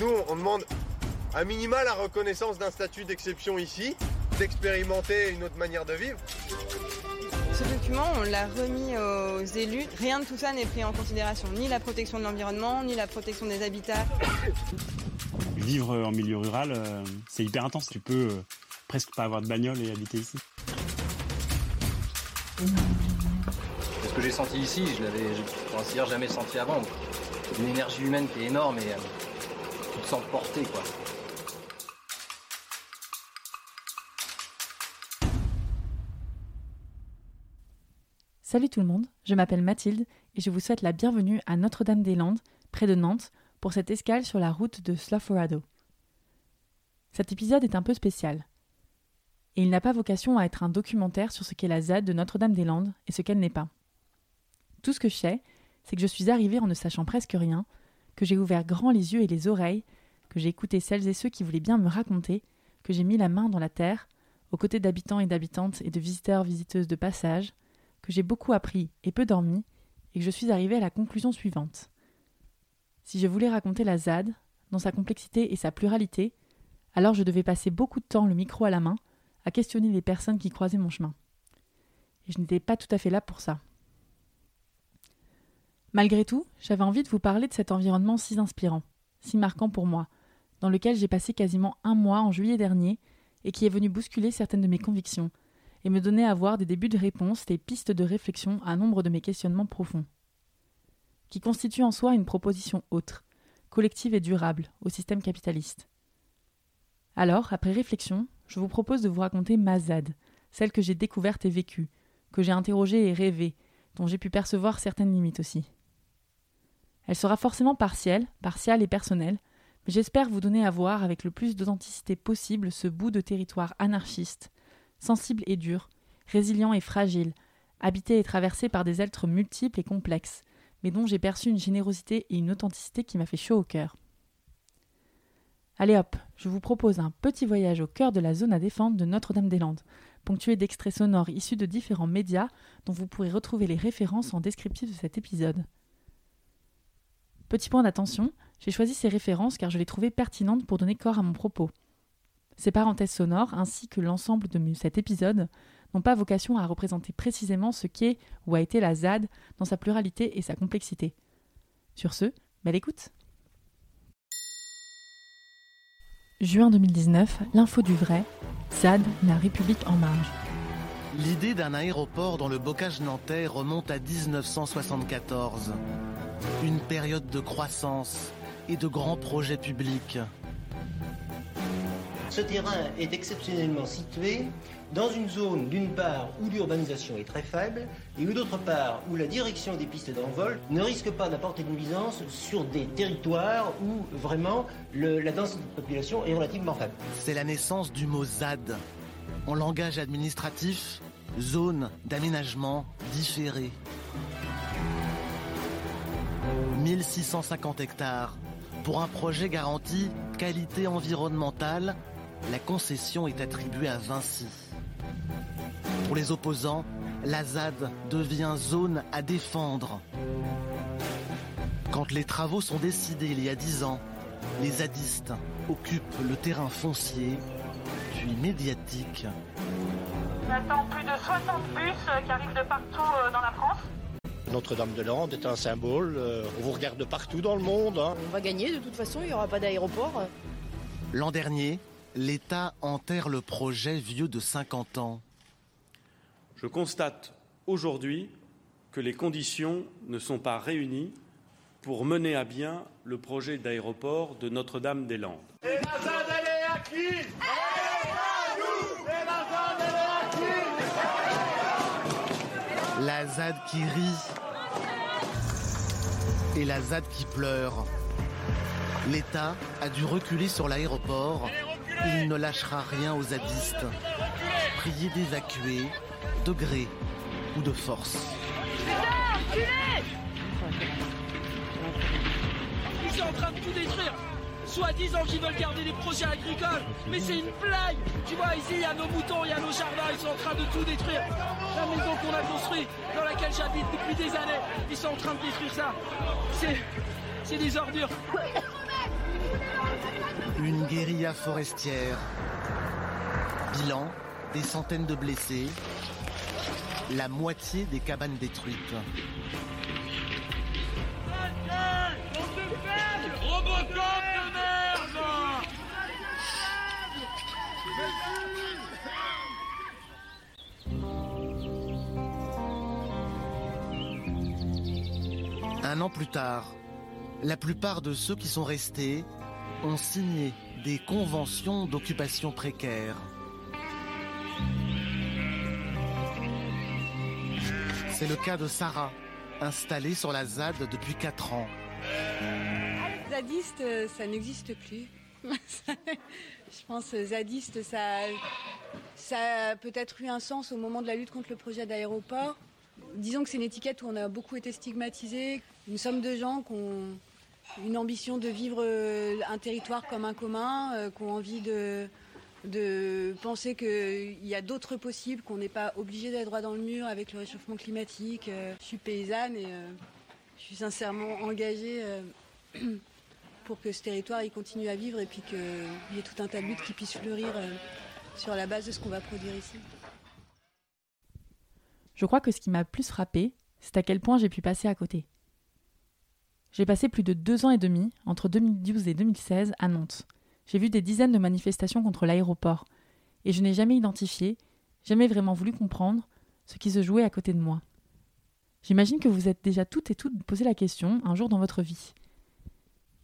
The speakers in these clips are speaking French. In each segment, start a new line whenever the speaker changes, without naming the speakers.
Nous, on demande à minima la reconnaissance d'un statut d'exception ici, d'expérimenter une autre manière de vivre.
Ce document, on l'a remis aux élus. Rien de tout ça n'est pris en considération, ni la protection de l'environnement, ni la protection des habitats.
Vivre en milieu rural, euh, c'est hyper intense. Tu peux euh, presque pas avoir de bagnole et habiter ici.
Ce que j'ai senti ici, je l'avais, je pour ainsi dire, jamais senti avant. Une énergie humaine qui est énorme et porté, quoi.
Salut tout le monde, je m'appelle Mathilde et je vous souhaite la bienvenue à Notre-Dame-des-Landes, près de Nantes, pour cette escale sur la route de Slough-Forado. Cet épisode est un peu spécial. Et il n'a pas vocation à être un documentaire sur ce qu'est la ZAD de Notre-Dame-des-Landes et ce qu'elle n'est pas. Tout ce que je sais, c'est que je suis arrivée en ne sachant presque rien, que j'ai ouvert grand les yeux et les oreilles, que j'ai écouté celles et ceux qui voulaient bien me raconter, que j'ai mis la main dans la terre, aux côtés d'habitants et d'habitantes et de visiteurs visiteuses de passage, que j'ai beaucoup appris et peu dormi, et que je suis arrivée à la conclusion suivante. Si je voulais raconter la ZAD, dans sa complexité et sa pluralité, alors je devais passer beaucoup de temps le micro à la main, à questionner les personnes qui croisaient mon chemin. Et je n'étais pas tout à fait là pour ça. Malgré tout, j'avais envie de vous parler de cet environnement si inspirant, si marquant pour moi, dans lequel j'ai passé quasiment un mois en juillet dernier, et qui est venu bousculer certaines de mes convictions, et me donner à voir des débuts de réponses, des pistes de réflexion à nombre de mes questionnements profonds. Qui constitue en soi une proposition autre, collective et durable, au système capitaliste. Alors, après réflexion, je vous propose de vous raconter ma ZAD, celle que j'ai découverte et vécue, que j'ai interrogée et rêvée, dont j'ai pu percevoir certaines limites aussi. Elle sera forcément partielle, partiale et personnelle, j'espère vous donner à voir avec le plus d'authenticité possible ce bout de territoire anarchiste, sensible et dur, résilient et fragile, habité et traversé par des êtres multiples et complexes, mais dont j'ai perçu une générosité et une authenticité qui m'a fait chaud au cœur. Allez hop, je vous propose un petit voyage au cœur de la zone à défendre de Notre-Dame-des-Landes, ponctué d'extraits sonores issus de différents médias dont vous pourrez retrouver les références en descriptif de cet épisode. Petit point d'attention, j'ai choisi ces références car je les trouvais pertinentes pour donner corps à mon propos. Ces parenthèses sonores, ainsi que l'ensemble de cet épisode, n'ont pas vocation à représenter précisément ce qu'est ou a été la ZAD dans sa pluralité et sa complexité. Sur ce, belle écoute Juin 2019, l'info du vrai, ZAD, la République en marge.
L'idée d'un aéroport dans le bocage nantais remonte à 1974. Une période de croissance et de grands projets publics.
Ce terrain est exceptionnellement situé dans une zone, d'une part, où l'urbanisation est très faible, et d'autre part, où la direction des pistes d'envol ne risque pas d'apporter une nuisance sur des territoires où vraiment la densité de population est relativement faible.
C'est la naissance du mot ZAD. En langage administratif, zone d'aménagement différé. 1650 hectares. Pour un projet garanti qualité environnementale, la concession est attribuée à Vinci. Pour les opposants, la ZAD devient zone à défendre. Quand les travaux sont décidés il y a dix ans, les zadistes occupent le terrain foncier, puis médiatique.
On attend plus de 60 bus qui arrivent de partout euh, dans la France.
Notre-Dame-de-Lande est un symbole, euh, on vous regarde de partout dans le monde. Hein.
On va gagner, de toute façon, il n'y aura pas d'aéroport.
L'an dernier, l'État enterre le projet vieux de 50 ans.
Je constate aujourd'hui que les conditions ne sont pas réunies pour mener à bien le projet d'aéroport de Notre-Dame-des-Landes.
Et à qui Elle est à nous Et la ZAD, elle est à qui
La ZAD qui rit et la ZAD qui pleure. L'État a dû reculer sur l'aéroport. Il ne lâchera rien aux zadistes. Prier d'évacuer, de gré ou de force.
Soi-disant qui veulent garder les projets agricoles. Mais c'est une blague Tu vois, ici, il y a nos moutons, il y a nos jardins, ils sont en train de tout détruire. La maison qu'on a construite, dans laquelle j'habite depuis des années, ils sont en train de détruire ça. C'est des ordures.
Une guérilla forestière. Bilan, des centaines de blessés. La moitié des cabanes détruites. Un an plus tard, la plupart de ceux qui sont restés ont signé des conventions d'occupation précaire. C'est le cas de Sarah, installée sur la ZAD depuis 4 ans.
Zadiste, euh, ça n'existe plus. Je pense que zadiste, ça, ça a peut-être eu un sens au moment de la lutte contre le projet d'aéroport. Disons que c'est une étiquette où on a beaucoup été stigmatisés. Une somme de gens qui ont une ambition de vivre euh, un territoire comme un commun, euh, qui ont envie de, penser qu'il y a d'autres possibles, qu'on n'est pas obligé d'être droit dans le mur avec le réchauffement climatique. Euh, Je suis paysanne et je suis sincèrement engagée pour que ce territoire continue à vivre et puis qu'il y ait tout un tas de luttes qui puissent fleurir sur la base de ce qu'on va produire ici.
Je crois que ce qui m'a plus frappé, c'est à quel point j'ai pu passer à côté. J'ai passé plus de deux ans et demi, entre 2012 et 2016, à Nantes. J'ai vu des dizaines de manifestations contre l'aéroport, et je n'ai jamais identifié, jamais vraiment voulu comprendre ce qui se jouait à côté de moi. J'imagine que vous êtes déjà toutes et toutes posé la question un jour dans votre vie.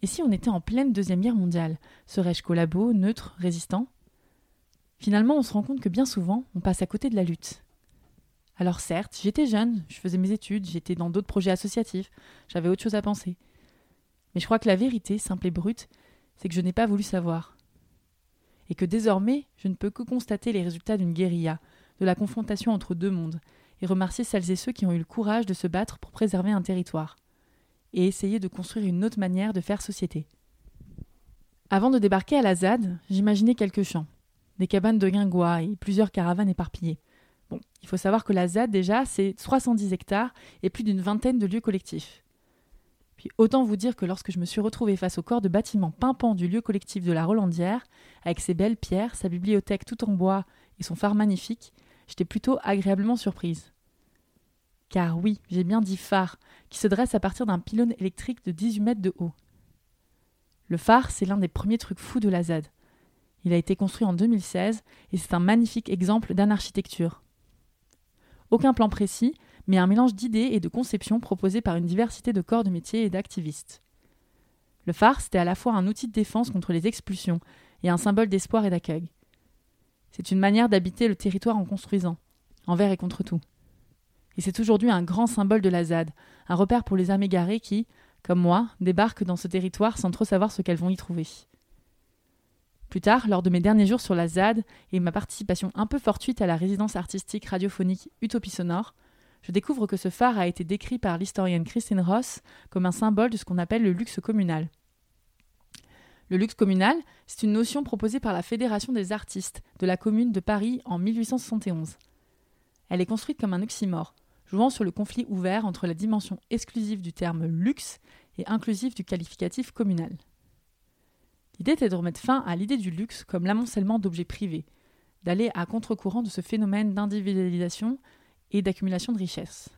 Et si on était en pleine Deuxième Guerre mondiale Serais-je collabo, neutre, résistant? Finalement, on se rend compte que bien souvent, on passe à côté de la lutte. Alors certes, j'étais jeune, je faisais mes études, j'étais dans d'autres projets associatifs, j'avais autre chose à penser. Mais je crois que la vérité, simple et brute, c'est que je n'ai pas voulu savoir. Et que désormais, je ne peux que constater les résultats d'une guérilla, de la confrontation entre deux mondes, et remercier celles et ceux qui ont eu le courage de se battre pour préserver un territoire, et essayer de construire une autre manière de faire société. Avant de débarquer à la ZAD, j'imaginais quelques champs, des cabanes de guingois et plusieurs caravanes éparpillées. Il faut savoir que la ZAD, déjà, c'est 310 hectares et plus d'une vingtaine de lieux collectifs. Puis autant vous dire que lorsque je me suis retrouvée face au corps de bâtiment pimpant du lieu collectif de la Rolandière, avec ses belles pierres, sa bibliothèque tout en bois et son phare magnifique, j'étais plutôt agréablement surprise. Car oui, j'ai bien dit phare, qui se dresse à partir d'un pylône électrique de 18 mètres de haut. Le phare, c'est l'un des premiers trucs fous de la ZAD. Il a été construit en 2016 et c'est un magnifique exemple d'architecture. Aucun plan précis, mais un mélange d'idées et de conceptions proposées par une diversité de corps de métier et d'activistes. Le phare, c'était à la fois un outil de défense contre les expulsions et un symbole d'espoir et d'accueil. C'est une manière d'habiter le territoire en construisant, envers et contre tout. Et c'est aujourd'hui un grand symbole de la ZAD, un repère pour les âmes égarées qui, comme moi, débarquent dans ce territoire sans trop savoir ce qu'elles vont y trouver. Plus tard, lors de mes derniers jours sur la ZAD et ma participation un peu fortuite à la résidence artistique radiophonique Utopie Sonore, je découvre que ce phare a été décrit par l'historienne Christine Ross comme un symbole de ce qu'on appelle le luxe communal. Le luxe communal, c'est une notion proposée par la Fédération des artistes de la Commune de Paris en 1871. Elle est construite comme un oxymore, jouant sur le conflit ouvert entre la dimension exclusive du terme luxe et inclusive du qualificatif communal. L'idée était de remettre fin à l'idée du luxe comme l'amoncellement d'objets privés, d'aller à contre-courant de ce phénomène d'individualisation et d'accumulation de richesses.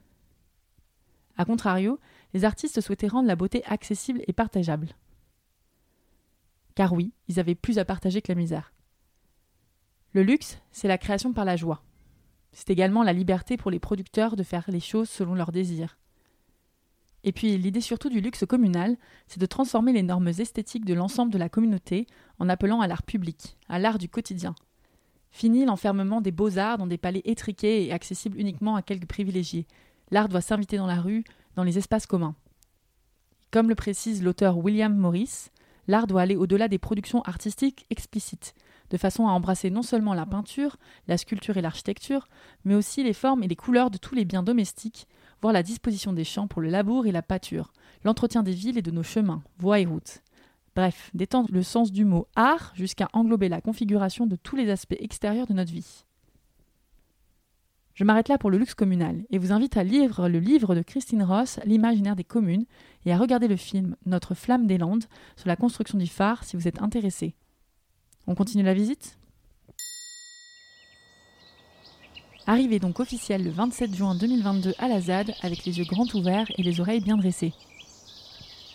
A contrario, les artistes souhaitaient rendre la beauté accessible et partageable. Car oui, ils avaient plus à partager que la misère. Le luxe, c'est la création par la joie. C'est également la liberté pour les producteurs de faire les choses selon leurs désirs. Et puis l'idée surtout du luxe communal, c'est de transformer les normes esthétiques de l'ensemble de la communauté en appelant à l'art public, à l'art du quotidien. Fini l'enfermement des beaux-arts dans des palais étriqués et accessibles uniquement à quelques privilégiés. L'art doit s'inviter dans la rue, dans les espaces communs. Comme le précise l'auteur William Morris, l'art doit aller au-delà des productions artistiques explicites, de façon à embrasser non seulement la peinture, la sculpture et l'architecture, mais aussi les formes et les couleurs de tous les biens domestiques, la disposition des champs pour le labour et la pâture, l'entretien des villes et de nos chemins, voies et routes. Bref, d'étendre le sens du mot art jusqu'à englober la configuration de tous les aspects extérieurs de notre vie. Je m'arrête là pour le luxe communal et vous invite à lire le livre de Christine Ross, L'imaginaire des communes, et à regarder le film Notre flamme des Landes sur la construction du phare si vous êtes intéressé. On continue la visite? Arrivé donc officiel le 27 juin 2022 à la ZAD avec les yeux grands ouverts et les oreilles bien dressées.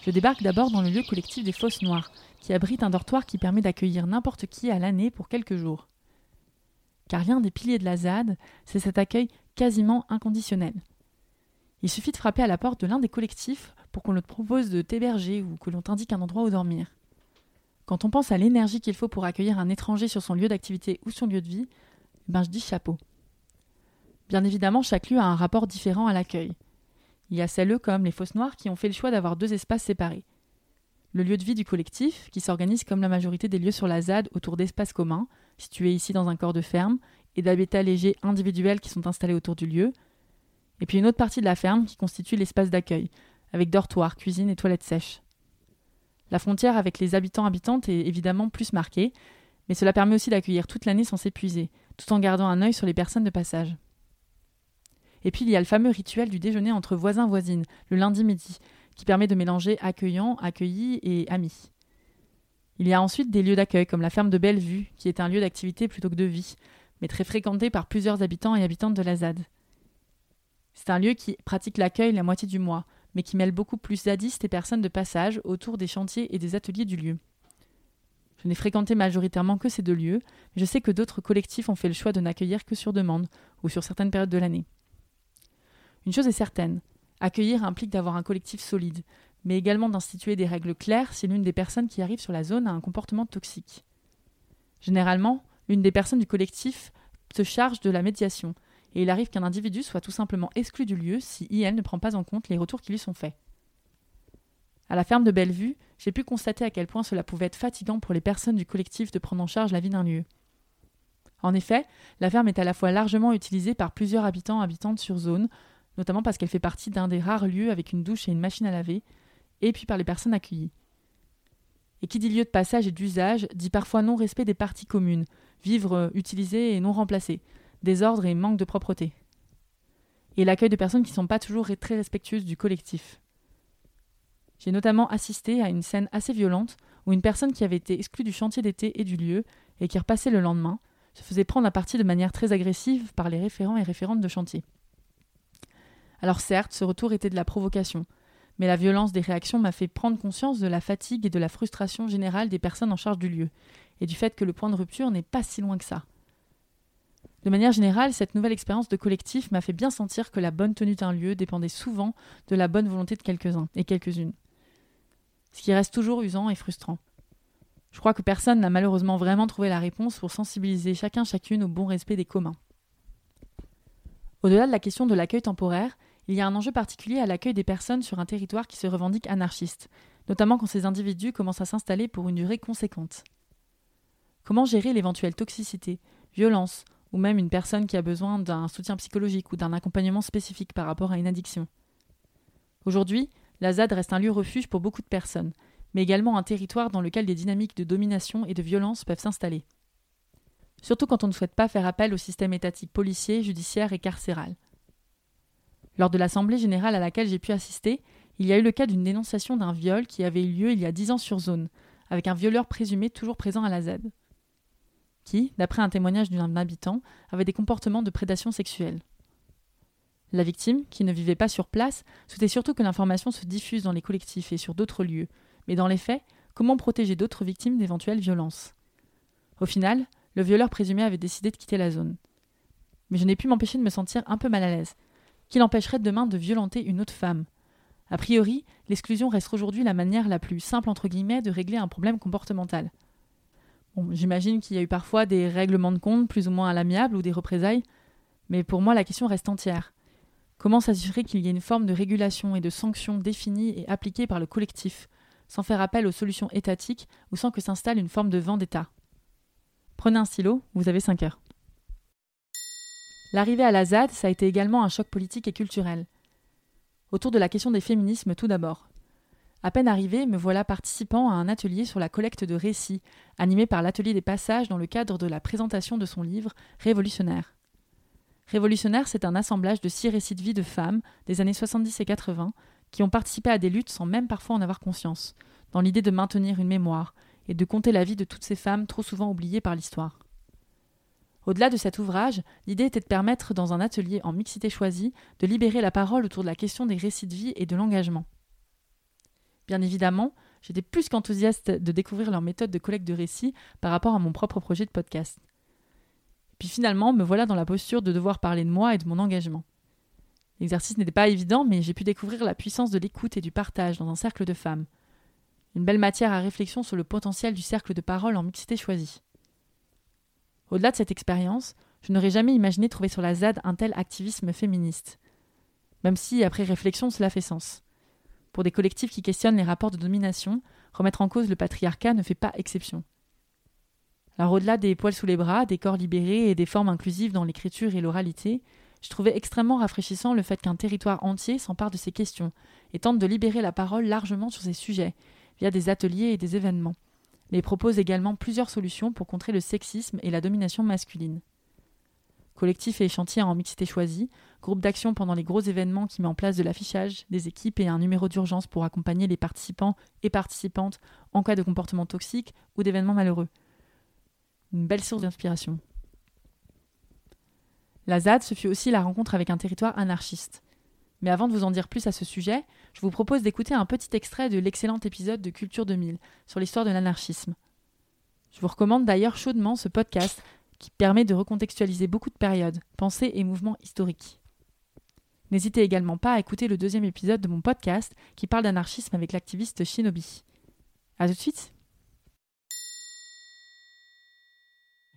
Je débarque d'abord dans le lieu collectif des Fosses Noires, qui abrite un dortoir qui permet d'accueillir n'importe qui à l'année pour quelques jours. Car l'un des piliers de la ZAD, c'est cet accueil quasiment inconditionnel. Il suffit de frapper à la porte de l'un des collectifs pour qu'on te propose de t'héberger ou que l'on t'indique un endroit où dormir. Quand on pense à l'énergie qu'il faut pour accueillir un étranger sur son lieu d'activité ou son lieu de vie, ben je dis chapeau. Bien évidemment, chaque lieu a un rapport différent à l'accueil. Il y a celles comme les Fosses Noires qui ont fait le choix d'avoir deux espaces séparés. Le lieu de vie du collectif, qui s'organise comme la majorité des lieux sur la ZAD autour d'espaces communs, situés ici dans un corps de ferme, et d'habitats légers individuels qui sont installés autour du lieu. Et puis une autre partie de la ferme qui constitue l'espace d'accueil, avec dortoir, cuisine et toilettes sèches. La frontière avec les habitants-habitantes est évidemment plus marquée, mais cela permet aussi d'accueillir toute l'année sans s'épuiser, tout en gardant un œil sur les personnes de passage. Et puis il y a le fameux rituel du déjeuner entre voisins-voisines, le lundi midi, qui permet de mélanger accueillants, accueillis et amis. Il y a ensuite des lieux d'accueil comme la ferme de Bellevue, qui est un lieu d'activité plutôt que de vie, mais très fréquenté par plusieurs habitants et habitantes de la ZAD. C'est un lieu qui pratique l'accueil la moitié du mois, mais qui mêle beaucoup plus zadistes et personnes de passage autour des chantiers et des ateliers du lieu. Je n'ai fréquenté majoritairement que ces deux lieux, mais je sais que d'autres collectifs ont fait le choix de n'accueillir que sur demande, ou sur certaines périodes de l'année. Une chose est certaine, accueillir implique d'avoir un collectif solide, mais également d'instituer des règles claires si l'une des personnes qui arrivent sur la zone a un comportement toxique. Généralement, l'une des personnes du collectif se charge de la médiation, et il arrive qu'un individu soit tout simplement exclu du lieu si IL ne prend pas en compte les retours qui lui sont faits. À la ferme de Bellevue, j'ai pu constater à quel point cela pouvait être fatigant pour les personnes du collectif de prendre en charge la vie d'un lieu. En effet, la ferme est à la fois largement utilisée par plusieurs habitants habitantes sur zone, notamment parce qu'elle fait partie d'un des rares lieux avec une douche et une machine à laver, et puis par les personnes accueillies. Et qui dit lieu de passage et d'usage dit parfois non-respect des parties communes, vivre euh, utilisé et non remplacé, désordre et manque de propreté. Et l'accueil de personnes qui ne sont pas toujours très respectueuses du collectif. J'ai notamment assisté à une scène assez violente où une personne qui avait été exclue du chantier d'été et du lieu, et qui repassait le lendemain, se faisait prendre à partie de manière très agressive par les référents et référentes de chantier. Alors certes, ce retour était de la provocation, mais la violence des réactions m'a fait prendre conscience de la fatigue et de la frustration générale des personnes en charge du lieu, et du fait que le point de rupture n'est pas si loin que ça. De manière générale, cette nouvelle expérience de collectif m'a fait bien sentir que la bonne tenue d'un lieu dépendait souvent de la bonne volonté de quelques-uns et quelques-unes. Ce qui reste toujours usant et frustrant. Je crois que personne n'a malheureusement vraiment trouvé la réponse pour sensibiliser chacun chacune au bon respect des communs. Au-delà de la question de l'accueil temporaire, il y a un enjeu particulier à l'accueil des personnes sur un territoire qui se revendique anarchiste, notamment quand ces individus commencent à s'installer pour une durée conséquente. Comment gérer l'éventuelle toxicité, violence, ou même une personne qui a besoin d'un soutien psychologique ou d'un accompagnement spécifique par rapport à une addiction? Aujourd'hui, la ZAD reste un lieu refuge pour beaucoup de personnes, mais également un territoire dans lequel des dynamiques de domination et de violence peuvent s'installer. Surtout quand on ne souhaite pas faire appel au système étatique policier, judiciaire et carcéral. Lors de l'Assemblée générale à laquelle j'ai pu assister, il y a eu le cas d'une dénonciation d'un viol qui avait eu lieu il y a dix ans sur zone, avec un violeur présumé toujours présent à la Z, qui, d'après un témoignage d'un habitant, avait des comportements de prédation sexuelle. La victime, qui ne vivait pas sur place, souhaitait surtout que l'information se diffuse dans les collectifs et sur d'autres lieux, mais dans les faits, comment protéger d'autres victimes d'éventuelles violences? Au final, le violeur présumé avait décidé de quitter la zone. Mais je n'ai pu m'empêcher de me sentir un peu mal à l'aise, qui l'empêcherait demain de violenter une autre femme. A priori, l'exclusion reste aujourd'hui la manière la plus simple entre guillemets de régler un problème comportemental. J'imagine qu'il y a eu parfois des règlements de compte plus ou moins à l'amiable ou des représailles, mais pour moi la question reste entière. Comment s'assurer qu'il y ait une forme de régulation et de sanction définie et appliquée par le collectif, sans faire appel aux solutions étatiques ou sans que s'installe une forme de vendetta? Prenez un stylo, vous avez 5 heures. L'arrivée à la ZAD, ça a été également un choc politique et culturel. Autour de la question des féminismes tout d'abord. À peine arrivé, me voilà participant à un atelier sur la collecte de récits, animé par l'atelier des passages dans le cadre de la présentation de son livre Révolutionnaire. Révolutionnaire, c'est un assemblage de six récits de vie de femmes des années 70 et 80 qui ont participé à des luttes sans même parfois en avoir conscience, dans l'idée de maintenir une mémoire et de compter la vie de toutes ces femmes trop souvent oubliées par l'histoire. Au-delà de cet ouvrage, l'idée était de permettre, dans un atelier en mixité choisie, de libérer la parole autour de la question des récits de vie et de l'engagement. Bien évidemment, j'étais plus qu'enthousiaste de découvrir leur méthode de collecte de récits par rapport à mon propre projet de podcast. Puis finalement, me voilà dans la posture de devoir parler de moi et de mon engagement. L'exercice n'était pas évident, mais j'ai pu découvrir la puissance de l'écoute et du partage dans un cercle de femmes. Une belle matière à réflexion sur le potentiel du cercle de parole en mixité choisie. Au-delà de cette expérience, je n'aurais jamais imaginé trouver sur la ZAD un tel activisme féministe. Même si, après réflexion, cela fait sens. Pour des collectifs qui questionnent les rapports de domination, remettre en cause le patriarcat ne fait pas exception. Alors au-delà des poils sous les bras, des corps libérés et des formes inclusives dans l'écriture et l'oralité, je trouvais extrêmement rafraîchissant le fait qu'un territoire entier s'empare de ces questions et tente de libérer la parole largement sur ces sujets, via des ateliers et des événements, mais propose également plusieurs solutions pour contrer le sexisme et la domination masculine. Collectif et chantier en mixité choisie, groupe d'action pendant les gros événements qui met en place de l'affichage, des équipes et un numéro d'urgence pour accompagner les participants et participantes en cas de comportement toxique ou d'événements malheureux. Une belle source d'inspiration. La ZAD, ce fut aussi la rencontre avec un territoire anarchiste. Mais avant de vous en dire plus à ce sujet, je vous propose d'écouter un petit extrait de l'excellent épisode de Culture 2000 sur l'histoire de l'anarchisme. Je vous recommande d'ailleurs chaudement ce podcast qui permet de recontextualiser beaucoup de périodes, pensées et mouvements historiques. N'hésitez également pas à écouter le deuxième épisode de mon podcast qui parle d'anarchisme avec l'activiste Shinobi. A tout de suite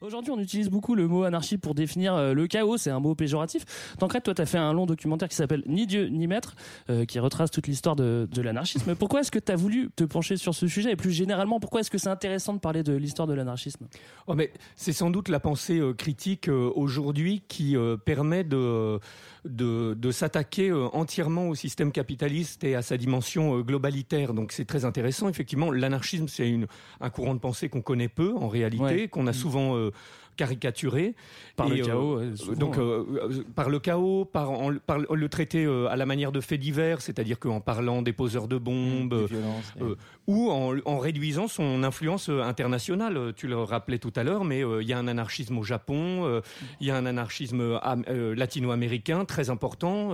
Aujourd'hui, on utilise beaucoup le mot anarchie pour définir euh, le chaos, c'est un mot péjoratif. Tancred, toi, tu as fait un long documentaire qui s'appelle Ni Dieu ni Maître, euh, qui retrace toute l'histoire de, de l'anarchisme. Pourquoi est-ce que tu as voulu te pencher sur ce sujet? Et plus généralement, pourquoi est-ce que c'est intéressant de parler de l'histoire de l'anarchisme?
Oh, mais C'est sans doute la pensée euh, critique aujourd'hui qui permet de de, de s'attaquer entièrement au système capitaliste et à sa dimension globalitaire. Donc c'est très intéressant. Effectivement, l'anarchisme, c'est un courant de pensée qu'on connaît peu en réalité, qu'on a mm. souvent caricaturé.
Par le chaos.
Euh, donc, euh, euh, par le chaos, par, par le traiter à la manière de faits divers, c'est-à-dire qu'en parlant des poseurs de bombes, ou en, en, réduisant son influence internationale. Tu le rappelais tout à l'heure, mais il y a un anarchisme au Japon, il y a un anarchisme latino-américain très important.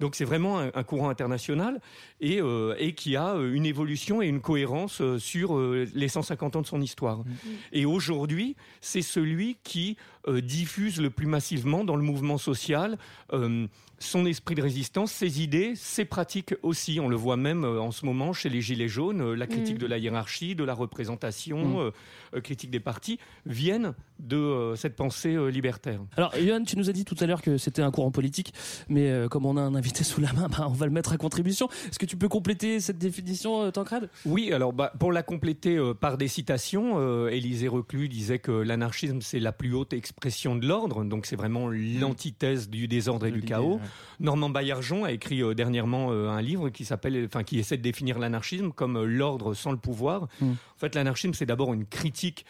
donc, c'est vraiment un, courant international et, et qui a une évolution et une cohérence sur les 150 ans de son histoire. Mm. Et aujourd'hui, c'est celui qui euh, diffuse le plus massivement dans le mouvement social euh, son esprit de résistance, ses idées, ses pratiques aussi. On le voit même euh, en ce moment chez les Gilets jaunes, la critique mm. de la hiérarchie, de la représentation, mm. critique des partis, viennent de cette pensée libertaire.
Alors, Yohan, tu nous as dit tout à l'heure que c'était un courant politique, mais comme on a un invité sous la main, bah, on va le mettre à contribution. Est-ce que tu peux compléter cette définition, Tancred
Oui, alors bah, pour la compléter par des citations, Élisée Reclus disait que l'anarchisme, c'est la plus haute expression de l'ordre, donc c'est vraiment l'antithèse du désordre et du chaos. Normand Baillargeon a écrit euh, dernièrement euh, un livre qui s'appelle, enfin qui essaie de définir l'anarchisme comme euh, l'ordre sans le pouvoir. Mm. En fait, l'anarchisme c'est d'abord une critique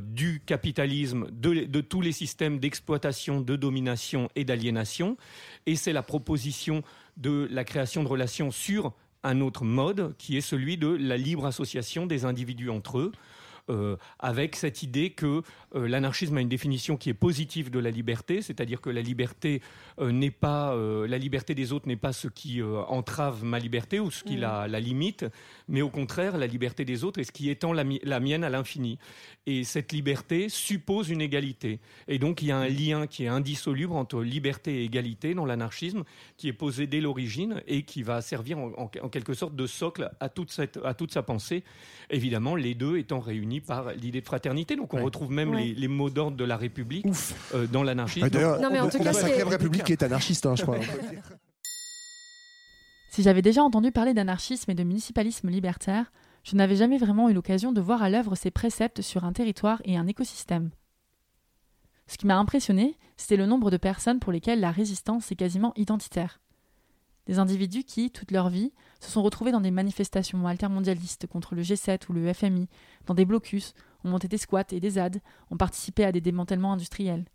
du capitalisme, de, de, tous les systèmes d'exploitation, de domination et d'aliénation, et c'est la proposition de la création de relations sur un autre mode qui est celui de la libre association des individus entre eux. Euh, avec cette idée que euh, l'anarchisme a une définition qui est positive de la liberté, c'est-à-dire que la liberté euh, n'est pas la liberté des autres n'est pas ce qui entrave ma liberté ou ce qui mm. la, la, limite, mais au contraire la liberté des autres est ce qui étend la, la mienne à l'infini. Et cette liberté suppose une égalité. Et donc il y a un lien qui est indissoluble entre liberté et égalité dans l'anarchisme, qui est posé dès l'origine et qui va servir en, en, quelque sorte de socle à toute, cette, à toute sa pensée. Évidemment, les deux étant réunis par l'idée de fraternité. Donc on retrouve même les, mots d'ordre de la République euh, dans l'anarchisme.
D'ailleurs, la sacrée République est anarchiste, hein, je crois.
Si j'avais déjà entendu parler d'anarchisme et de municipalisme libertaire, je n'avais jamais vraiment eu l'occasion de voir à l'œuvre ces préceptes sur un territoire et un écosystème. Ce qui m'a impressionné, c'était le nombre de personnes pour lesquelles la résistance est quasiment identitaire. Des individus qui, toute leur vie, se sont retrouvés dans des manifestations altermondialistes contre le G7 ou le FMI, dans des blocus, ont monté des squats et des ZAD, ont participé à des démantèlements industriels.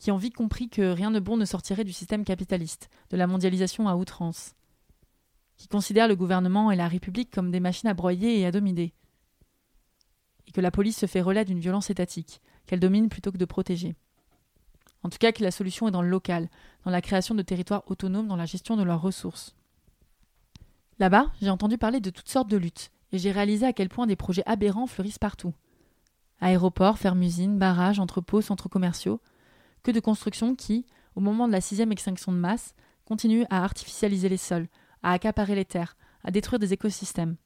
Qui ont vite compris que rien de bon ne sortirait du système capitaliste, de la mondialisation à outrance. Qui considèrent le gouvernement et la République comme des machines à broyer et à dominer. Et que la police se fait relais d'une violence étatique, qu'elle domine plutôt que de protéger. En tout cas, que la solution est dans le local, dans la création de territoires autonomes dans la gestion de leurs ressources. Là-bas, j'ai entendu parler de toutes sortes de luttes, et j'ai réalisé à quel point des projets aberrants fleurissent partout. Aéroports, fermes-usines, barrages, entrepôts, centres commerciaux, que de constructions qui, au moment de la sixième extinction de masse, continuent à artificialiser les sols, à accaparer les terres, à détruire des écosystèmes.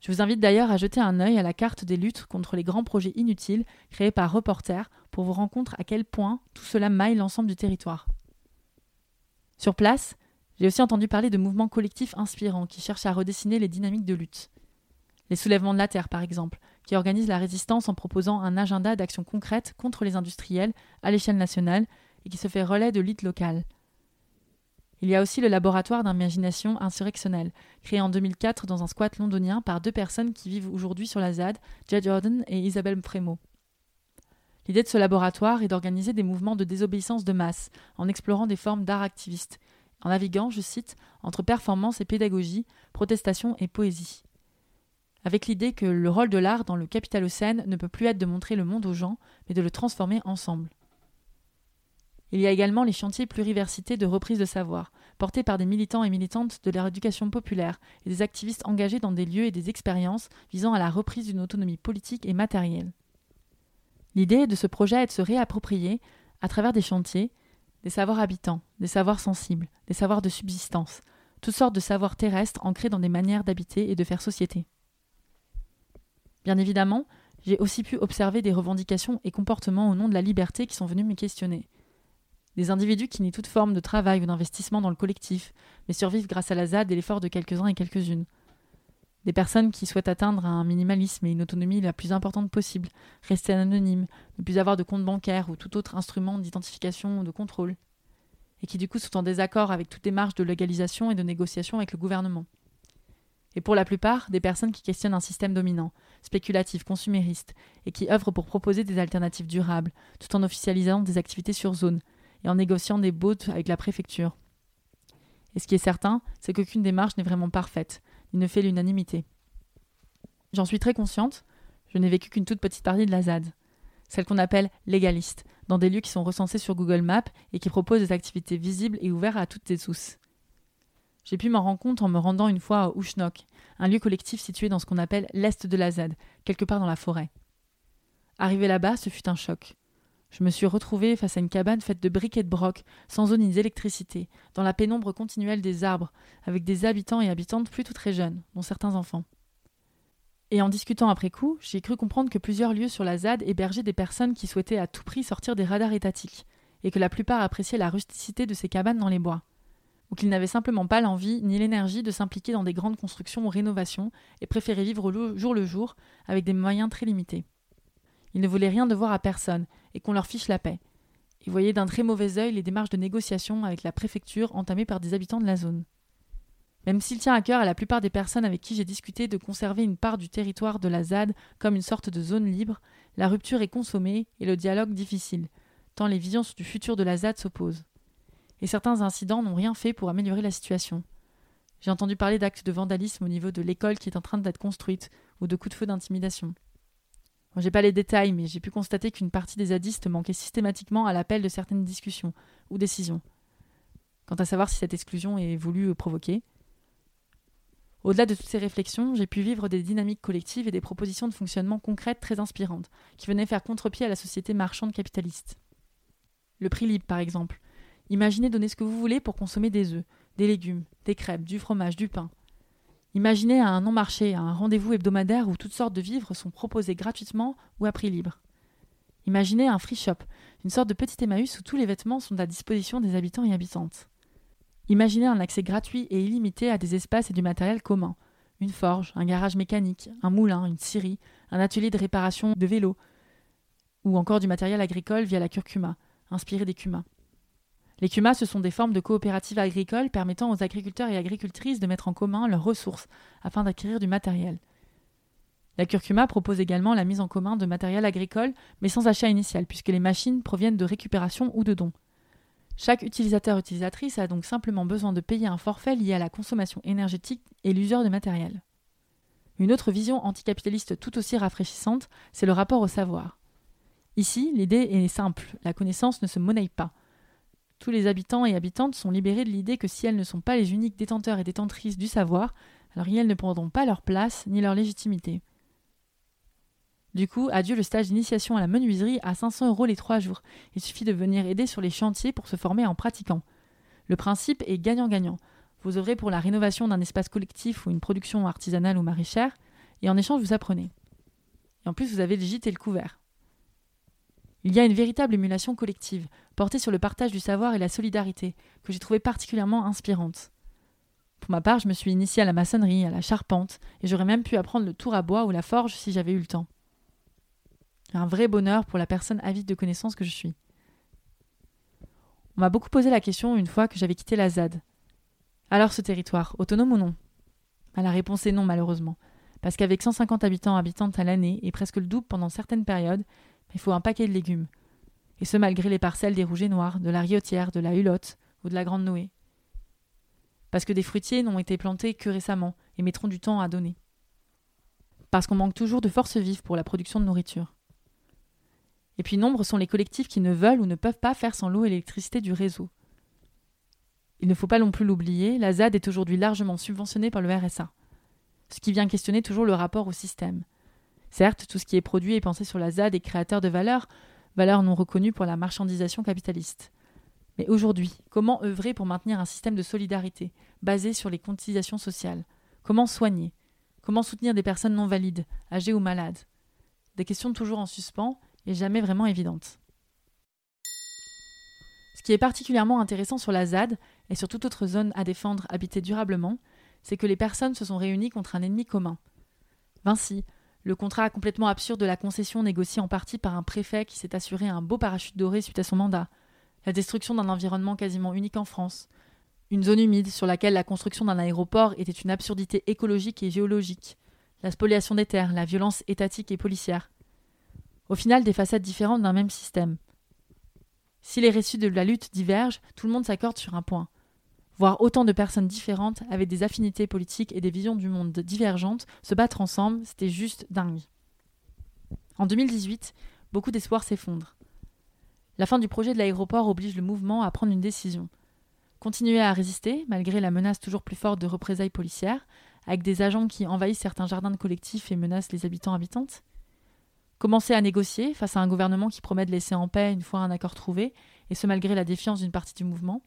Je vous invite d'ailleurs à jeter un œil à la carte des luttes contre les grands projets inutiles créés par Reporter pour vous rendre compte à quel point tout cela maille l'ensemble du territoire. Sur place, j'ai aussi entendu parler de mouvements collectifs inspirants qui cherchent à redessiner les dynamiques de lutte. Les soulèvements de la Terre, par exemple, qui organisent la résistance en proposant un agenda d'action concrète contre les industriels à l'échelle nationale et qui se fait relais de luttes locales. Il y a aussi le laboratoire d'imagination insurrectionnelle, créé en 2004 dans un squat londonien par deux personnes qui vivent aujourd'hui sur la ZAD, Jed Jordan et Isabelle Frémaux. L'idée de ce laboratoire est d'organiser des mouvements de désobéissance de masse, en explorant des formes d'art activiste, en naviguant, je cite, entre performance et pédagogie, protestation et poésie. Avec l'idée que le rôle de l'art dans le capitalocène ne peut plus être de montrer le monde aux gens, mais de le transformer ensemble. Il y a également les chantiers pluriversité de reprise de savoir, portés par des militants et militantes de l'éducation populaire et des activistes engagés dans des lieux et des expériences visant à la reprise d'une autonomie politique et matérielle. L'idée de ce projet est de se réapproprier, à travers des chantiers, des savoirs habitants, des savoirs sensibles, des savoirs de subsistance, toutes sortes de savoirs terrestres ancrés dans des manières d'habiter et de faire société. Bien évidemment, j'ai aussi pu observer des revendications et comportements au nom de la liberté qui sont venus me questionner. Des individus qui nient toute forme de travail ou d'investissement dans le collectif, mais survivent grâce à la ZAD et l'effort de quelques-uns et quelques-unes. Des personnes qui souhaitent atteindre un minimalisme et une autonomie la plus importante possible, rester anonymes, ne plus avoir de compte bancaire ou tout autre instrument d'identification ou de contrôle, et qui du coup sont en désaccord avec toute démarche de légalisation et de négociation avec le gouvernement. Et pour la plupart, des personnes qui questionnent un système dominant, spéculatif, consumériste, et qui œuvrent pour proposer des alternatives durables, tout en officialisant des activités sur zone, et en négociant des baux avec la préfecture. Et ce qui est certain, c'est qu'aucune démarche n'est vraiment parfaite, il ne fait l'unanimité. J'en suis très consciente, je n'ai vécu qu'une toute petite partie de la ZAD, celle qu'on appelle légaliste, dans des lieux qui sont recensés sur Google Maps et qui proposent des activités visibles et ouvertes à toutes et tous. J'ai pu m'en rendre compte en me rendant une fois à Ushnok, un lieu collectif situé dans ce qu'on appelle l'est de la ZAD, quelque part dans la forêt. Arrivé là-bas, ce fut un choc. Je me suis retrouvée face à une cabane faite de briques et de broc, sans eau ni d'électricité, dans la pénombre continuelle des arbres, avec des habitants et habitantes plutôt très jeunes, dont certains enfants. Et en discutant après coup, j'ai cru comprendre que plusieurs lieux sur la ZAD hébergeaient des personnes qui souhaitaient à tout prix sortir des radars étatiques, et que la plupart appréciaient la rusticité de ces cabanes dans les bois, ou qu'ils n'avaient simplement pas l'envie ni l'énergie de s'impliquer dans des grandes constructions ou rénovations, et préféraient vivre le jour le jour avec des moyens très limités. Ils ne voulaient rien devoir à personne, et qu'on leur fiche la paix. Ils voyaient d'un très mauvais œil les démarches de négociation avec la préfecture entamées par des habitants de la zone. Même s'il tient à cœur à la plupart des personnes avec qui j'ai discuté de conserver une part du territoire de la ZAD comme une sorte de zone libre, la rupture est consommée et le dialogue difficile, tant les visions du futur de la ZAD s'opposent. Et certains incidents n'ont rien fait pour améliorer la situation. J'ai entendu parler d'actes de vandalisme au niveau de l'école qui est en train d'être construite, ou de coups de feu d'intimidation. J'ai pas les détails, mais j'ai pu constater qu'une partie des zadistes manquait systématiquement à l'appel de certaines discussions ou décisions. Quant à savoir si cette exclusion est voulue ou provoquée. Au-delà de toutes ces réflexions, j'ai pu vivre des dynamiques collectives et des propositions de fonctionnement concrètes très inspirantes, qui venaient faire contre-pied à la société marchande capitaliste. Le prix libre, par exemple. Imaginez donner ce que vous voulez pour consommer des œufs, des légumes, des crêpes, du fromage, du pain. Imaginez un non-marché, un rendez-vous hebdomadaire où toutes sortes de vivres sont proposés gratuitement ou à prix libre. Imaginez un free shop, une sorte de petit Emmaüs où tous les vêtements sont à disposition des habitants et habitantes. Imaginez un accès gratuit et illimité à des espaces et du matériel commun. Une forge, un garage mécanique, un moulin, une scierie, un atelier de réparation de vélos, ou encore du matériel agricole via la curcuma, inspiré des cumas. Les CUMA, ce sont des formes de coopératives agricoles permettant aux agriculteurs et agricultrices de mettre en commun leurs ressources afin d'acquérir du matériel. La curcuma propose également la mise en commun de matériel agricole, mais sans achat initial, puisque les machines proviennent de récupération ou de dons. Chaque utilisateur-utilisatrice a donc simplement besoin de payer un forfait lié à la consommation énergétique et l'usure de matériel. Une autre vision anticapitaliste tout aussi rafraîchissante, c'est le rapport au savoir. Ici, l'idée est simple, la connaissance ne se monnaie pas. Tous les habitants et habitantes sont libérés de l'idée que si elles ne sont pas les uniques détenteurs et détentrices du savoir, alors elles ne prendront pas leur place ni leur légitimité. Du coup, adieu le stage d'initiation à la menuiserie à 500 euros les trois jours. Il suffit de venir aider sur les chantiers pour se former en pratiquant. Le principe est gagnant-gagnant. Vous œuvrez pour la rénovation d'un espace collectif ou une production artisanale ou maraîchère, et en échange, vous apprenez. Et en plus, vous avez le gîte et le couvert. Il y a une véritable émulation collective, portée sur le partage du savoir et la solidarité, que j'ai trouvée particulièrement inspirante. Pour ma part, je me suis initiée à la maçonnerie, à la charpente, et j'aurais même pu apprendre le tour à bois ou la forge si j'avais eu le temps. Un vrai bonheur pour la personne avide de connaissances que je suis. On m'a beaucoup posé la question une fois que j'avais quitté la ZAD. Alors ce territoire, autonome ou non? Bah, La réponse est non, malheureusement. Parce qu'avec 150 habitants habitantes à l'année et presque le double pendant certaines périodes, il faut un paquet de légumes. Et ce malgré les parcelles des rouges et noirs, de la riotière, de la hulotte ou de la grande Noé. Parce que des fruitiers n'ont été plantés que récemment et mettront du temps à donner. Parce qu'on manque toujours de forces vives pour la production de nourriture. Et puis nombre sont les collectifs qui ne veulent ou ne peuvent pas faire sans l'eau et l'électricité du réseau. Il ne faut pas non plus l'oublier, la ZAD est aujourd'hui largement subventionnée par le RSA, ce qui vient questionner toujours le rapport au système. Certes, tout ce qui est produit et pensé sur la ZAD est créateur de valeurs, valeurs non reconnues pour la marchandisation capitaliste. Mais aujourd'hui, comment œuvrer pour maintenir un système de solidarité basé sur les cotisations sociales? Comment soigner? Comment soutenir des personnes non valides, âgées ou malades? Des questions toujours en suspens et jamais vraiment évidentes. Ce qui est particulièrement intéressant sur la ZAD et sur toute autre zone à défendre habitée durablement, c'est que les personnes se sont réunies contre un ennemi commun. Vinci, le contrat complètement absurde de la concession négocié en partie par un préfet qui s'est assuré un beau parachute doré suite à son mandat, la destruction d'un environnement quasiment unique en France, une zone humide sur laquelle la construction d'un aéroport était une absurdité écologique et géologique, la spoliation des terres, la violence étatique et policière, au final des facettes différentes d'un même système. Si les récits de la lutte divergent, tout le monde s'accorde sur un point. Voir autant de personnes différentes avec des affinités politiques et des visions du monde divergentes se battre ensemble, c'était juste dingue. En 2018, beaucoup d'espoir s'effondrent. La fin du projet de l'aéroport oblige le mouvement à prendre une décision. Continuer à résister, malgré la menace toujours plus forte de représailles policières, avec des agents qui envahissent certains jardins de collectifs et menacent les habitants habitantes Commencer à négocier face à un gouvernement qui promet de laisser en paix une fois un accord trouvé, et ce malgré la défiance d'une partie du mouvement.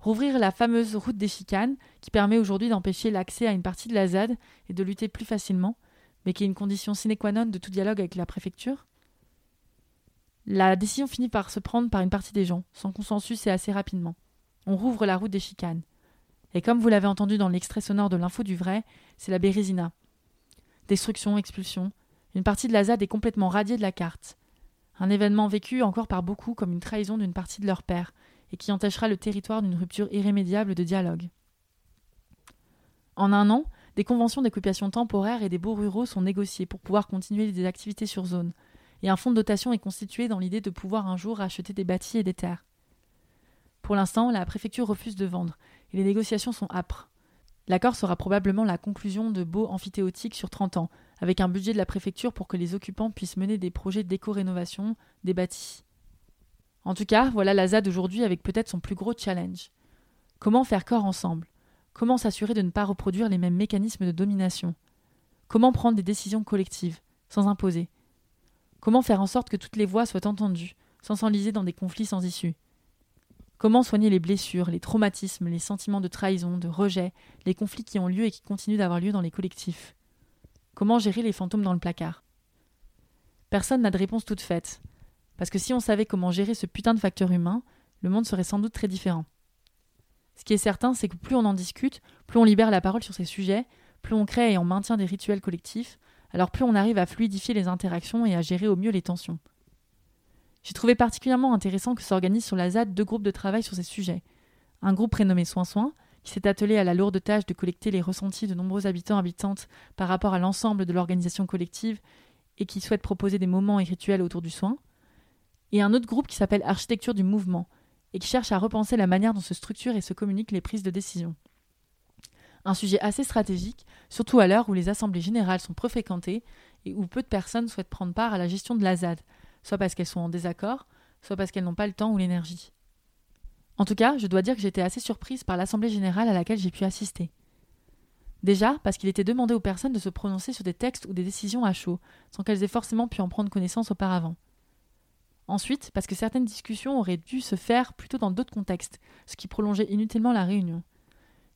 Rouvrir la fameuse route des chicanes, qui permet aujourd'hui d'empêcher l'accès à une partie de la ZAD et de lutter plus facilement, mais qui est une condition sine qua non de tout dialogue avec la préfecture. La décision finit par se prendre par une partie des gens, sans consensus et assez rapidement. On rouvre la route des chicanes. Et comme vous l'avez entendu dans l'extrait sonore de l'info du vrai, c'est la Bérésina. Destruction, expulsion, une partie de la ZAD est complètement radiée de la carte. Un événement vécu encore par beaucoup comme une trahison d'une partie de leur père, et qui empêchera le territoire d'une rupture irrémédiable de dialogue. En un an, des conventions d'occupation temporaire et des baux ruraux sont négociées pour pouvoir continuer des activités sur zone, et un fonds de dotation est constitué dans l'idée de pouvoir un jour acheter des bâtis et des terres. Pour l'instant, la préfecture refuse de vendre, et les négociations sont âpres. L'accord sera probablement la conclusion de baux amphithéotiques sur 30 ans, avec un budget de la préfecture pour que les occupants puissent mener des projets d'éco-rénovation des bâtis. En tout cas, voilà la ZAD aujourd'hui avec peut-être son plus gros challenge. Comment faire corps ensemble? Comment s'assurer de ne pas reproduire les mêmes mécanismes de domination? Comment prendre des décisions collectives, sans imposer? Comment faire en sorte que toutes les voix soient entendues, sans s'enliser dans des conflits sans issue? Comment soigner les blessures, les traumatismes, les sentiments de trahison, de rejet, les conflits qui ont lieu et qui continuent d'avoir lieu dans les collectifs? Comment gérer les fantômes dans le placard? Personne n'a de réponse toute faite. Parce que si on savait comment gérer ce putain de facteur humain, le monde serait sans doute très différent. Ce qui est certain, c'est que plus on en discute, plus on libère la parole sur ces sujets, plus on crée et on maintient des rituels collectifs, alors plus on arrive à fluidifier les interactions et à gérer au mieux les tensions. J'ai trouvé particulièrement intéressant que s'organisent sur la ZAD deux groupes de travail sur ces sujets. Un groupe prénommé Soin Soin, qui s'est attelé à la lourde tâche de collecter les ressentis de nombreux habitants habitantes par rapport à l'ensemble de l'organisation collective et qui souhaite proposer des moments et rituels autour du soin, et un autre groupe qui s'appelle Architecture du mouvement et qui cherche à repenser la manière dont se structurent et se communiquent les prises de décision. Un sujet assez stratégique, surtout à l'heure où les assemblées générales sont peu fréquentées et où peu de personnes souhaitent prendre part à la gestion de la ZAD, soit parce qu'elles sont en désaccord, soit parce qu'elles n'ont pas le temps ou l'énergie. En tout cas, je dois dire que j'étais assez surprise par l'Assemblée générale à laquelle j'ai pu assister. Déjà, parce qu'il était demandé aux personnes de se prononcer sur des textes ou des décisions à chaud, sans qu'elles aient forcément pu en prendre connaissance auparavant. Ensuite, parce que certaines discussions auraient dû se faire plutôt dans d'autres contextes, ce qui prolongeait inutilement la réunion.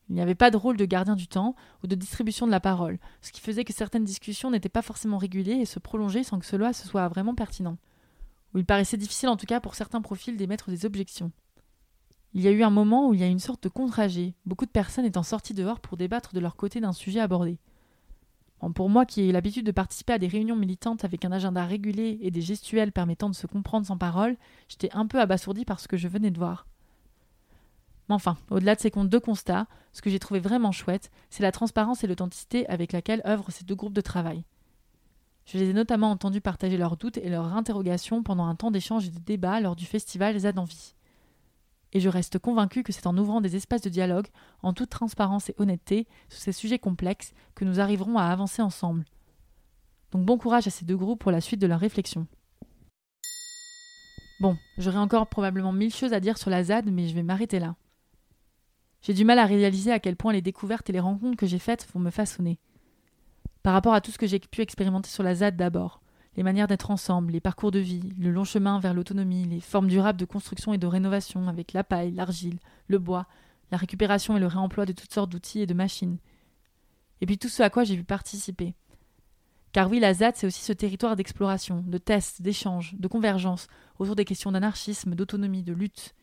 Il n'y avait pas de rôle de gardien du temps ou de distribution de la parole, ce qui faisait que certaines discussions n'étaient pas forcément régulées et se prolongeaient sans que cela se soit vraiment pertinent. Ou il paraissait difficile en tout cas pour certains profils d'émettre des objections. Il y a eu un moment où il y a une sorte de contre-âgé, beaucoup de personnes étant sorties dehors pour débattre de leur côté d'un sujet abordé. Pour moi qui ai eu l'habitude de participer à des réunions militantes avec un agenda régulé et des gestuels permettant de se comprendre sans parole, j'étais un peu abasourdi par ce que je venais de voir. Mais enfin, au-delà de ces deux constats, ce que j'ai trouvé vraiment chouette, c'est la transparence et l'authenticité avec laquelle œuvrent ces deux groupes de travail. Je les ai notamment entendus partager leurs doutes et leurs interrogations pendant un temps d'échange et de débat lors du festival Envie et je reste convaincu que c'est en ouvrant des espaces de dialogue, en toute transparence et honnêteté, sur ces sujets complexes, que nous arriverons à avancer ensemble. Donc bon courage à ces deux groupes pour la suite de leur réflexion. Bon, j'aurai encore probablement mille choses à dire sur la ZAD, mais je vais m'arrêter là. J'ai du mal à réaliser à quel point les découvertes et les rencontres que j'ai faites vont me façonner. Par rapport à tout ce que j'ai pu expérimenter sur la ZAD d'abord, les manières d'être ensemble, les parcours de vie, le long chemin vers l'autonomie, les formes durables de construction et de rénovation avec la paille, l'argile, le bois, la récupération et le réemploi de toutes sortes d'outils et de machines. Et puis tout ce à quoi j'ai pu participer. Car oui, la ZAD, c'est aussi ce territoire d'exploration, de tests, d'échanges, de convergence autour des questions d'anarchisme, d'autonomie, de lutte.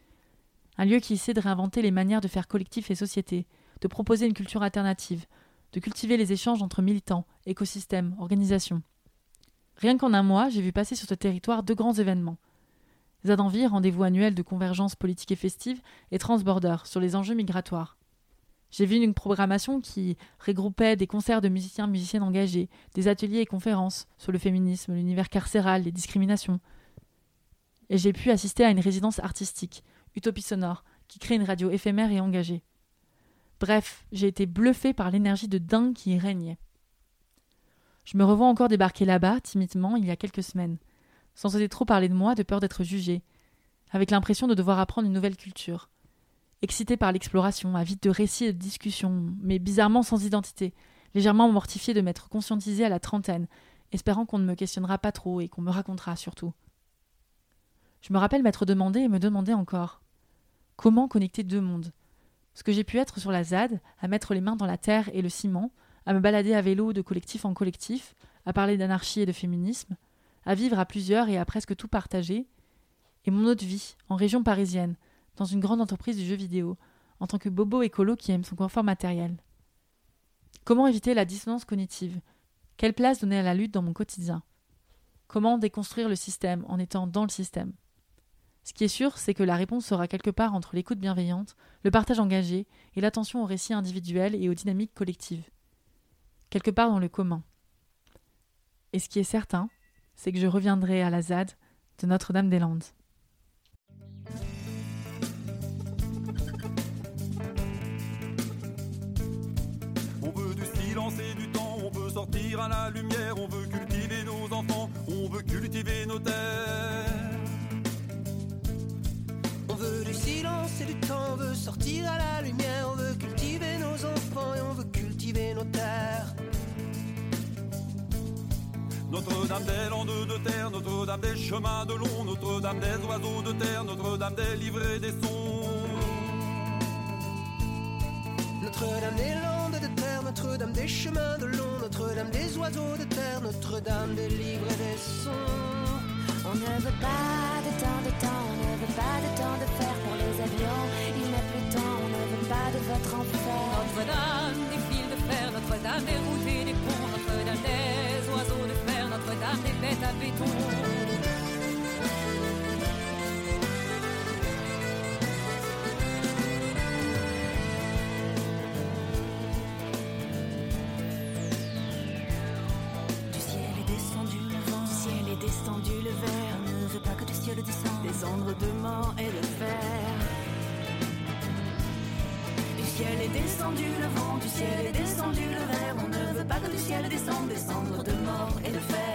Un lieu qui essaie de réinventer les manières de faire collectif et société, de proposer une culture alternative, de cultiver les échanges entre militants, écosystèmes, organisations. Rien qu'en un mois, j'ai vu passer sur ce territoire deux grands événements. Zadanvi, rendez-vous annuel de convergence politique et festive, et Transborder, sur les enjeux migratoires. J'ai vu une programmation qui regroupait des concerts de musiciens musiciennes engagés, des ateliers et conférences sur le féminisme, l'univers carcéral, les discriminations. Et j'ai pu assister à une résidence artistique, Utopie Sonore, qui crée une radio éphémère et engagée. Bref, j'ai été bluffé par l'énergie de dingue qui y régnait. Je me revois encore débarquer là-bas, timidement, il y a quelques semaines, sans oser trop parler de moi, de peur d'être jugée, avec l'impression de devoir apprendre une nouvelle culture. Excité par l'exploration, avide de récits et de discussions, mais bizarrement sans identité, légèrement mortifié de m'être conscientisé à la trentaine, espérant qu'on ne me questionnera pas trop et qu'on me racontera surtout. Je me rappelle m'être demandé et me demander encore comment connecter deux mondes? Ce que j'ai pu être sur la ZAD, à mettre les mains dans la terre et le ciment, à me balader à vélo de collectif en collectif, à parler d'anarchie et de féminisme, à vivre à plusieurs et à presque tout partager, et mon autre vie, en région parisienne, dans une grande entreprise du jeu vidéo, en tant que bobo écolo qui aime son confort matériel. Comment éviter la dissonance cognitive? Quelle place donner à la lutte dans mon quotidien? Comment déconstruire le système en étant dans le système? Ce qui est sûr, c'est que la réponse sera quelque part entre l'écoute bienveillante, le partage engagé et l'attention aux récits individuels et aux dynamiques collectives quelque part dans le commun. Et ce qui est certain, c'est que je reviendrai à la ZAD de Notre-Dame-des-Landes.
On veut du silence et du temps, on veut sortir à la lumière, on veut cultiver nos enfants, on veut cultiver nos terres.
On veut du silence et du temps, on veut sortir à la lumière, on veut cultiver nos enfants et on veut cultiver nos terres.
Notre-Dame des landes de terre, Notre-Dame des chemins de long, Notre-Dame des oiseaux de terre, Notre-Dame des livrets des sons.
Notre-Dame des landes de terre, Notre-Dame des chemins de long, Notre-Dame des oiseaux de terre, Notre-Dame des livrets des sons.
On ne veut pas de temps de temps, on ne veut pas de temps de fer pour les avions. Il n'est plus temps, on ne veut pas de votre enfer.
Notre-Dame des fils de fer, Notre-Dame des routes et des ponts, par bêtes à béton. Du ciel est descendu le vent, du ciel est
descendu le verre. On ne veut pas que du ciel descende des cendres de mort et de fer. Du ciel est descendu le vent, du ciel est descendu le verre. On ne veut pas que du ciel descende des cendres de mort et de fer.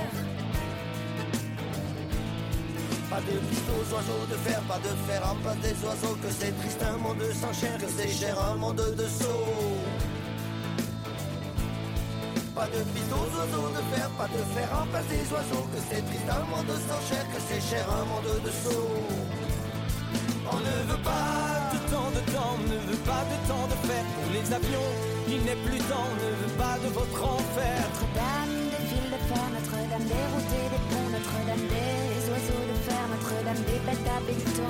Pas de piste aux oiseaux de fer, pas de fer en place des oiseaux, que c'est triste un monde sans chair, que c'est cher un monde de saut. Pas de piste aux oiseaux de fer, pas de fer en place des oiseaux, que c'est triste un monde sans chair, que c'est cher un monde de saut. On ne veut pas de temps de temps, on ne veut pas de temps de fer pour les avions. Il n'est plus temps, on ne veut pas de votre enfer.
Notre-Dame des fils de fer, Notre-Dame des routes et des ponts, Notre-Dame des oiseaux de des à béton.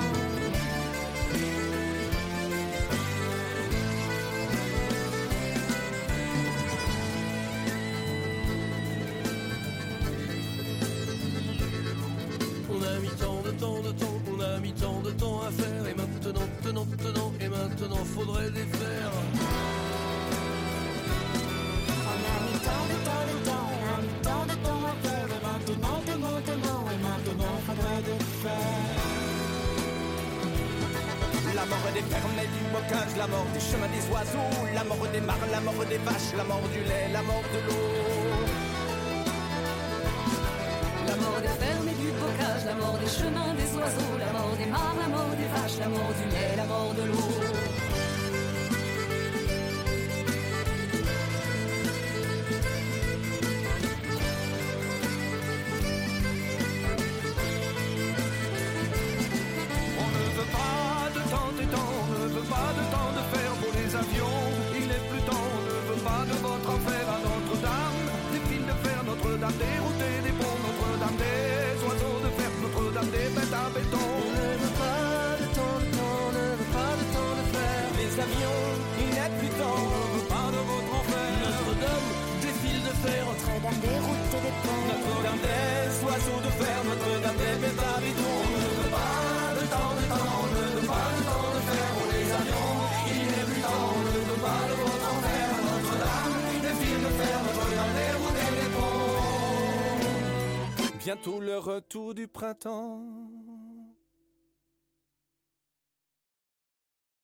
On a mis tant de temps de temps, on a mis tant de temps à faire, et maintenant, tenant, tenant, et maintenant faudrait les faire.
On a mis tant de temps de temps,
La mort des fermes et du bocage, la mort des chemins des oiseaux, la mort des mares, la mort des vaches, la mort du lait, la mort de l'eau.
La mort des fermes et du bocage, la mort des chemins, des oiseaux, la mort des mares, la mort des vaches, la mort du lait, la mort de l'eau.
Retour du printemps.